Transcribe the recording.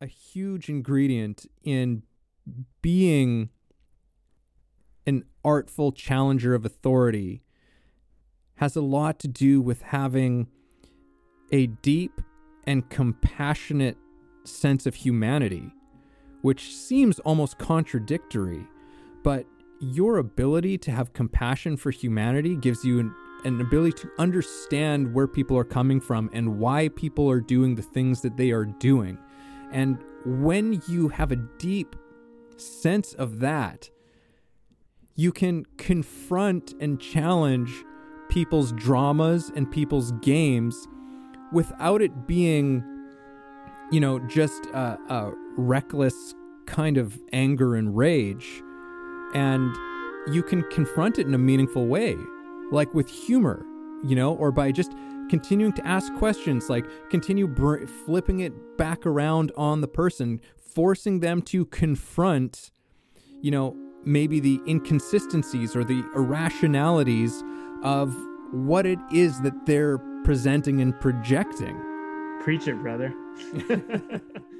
a huge ingredient in being an artful challenger of authority has a lot to do with having a deep and compassionate sense of humanity, which seems almost contradictory, but your ability to have compassion for humanity gives you an, an ability to understand where people are coming from and why people are doing the things that they are doing. And when you have a deep sense of that, you can confront and challenge people's dramas and people's games without it being, you know, just a, a reckless kind of anger and rage. And you can confront it in a meaningful way, like with humor, you know, or by just continuing to ask questions, like continue br- flipping it back around on the person, forcing them to confront, you know, maybe the inconsistencies or the irrationalities of what it is that they're presenting and projecting. Preach it, brother.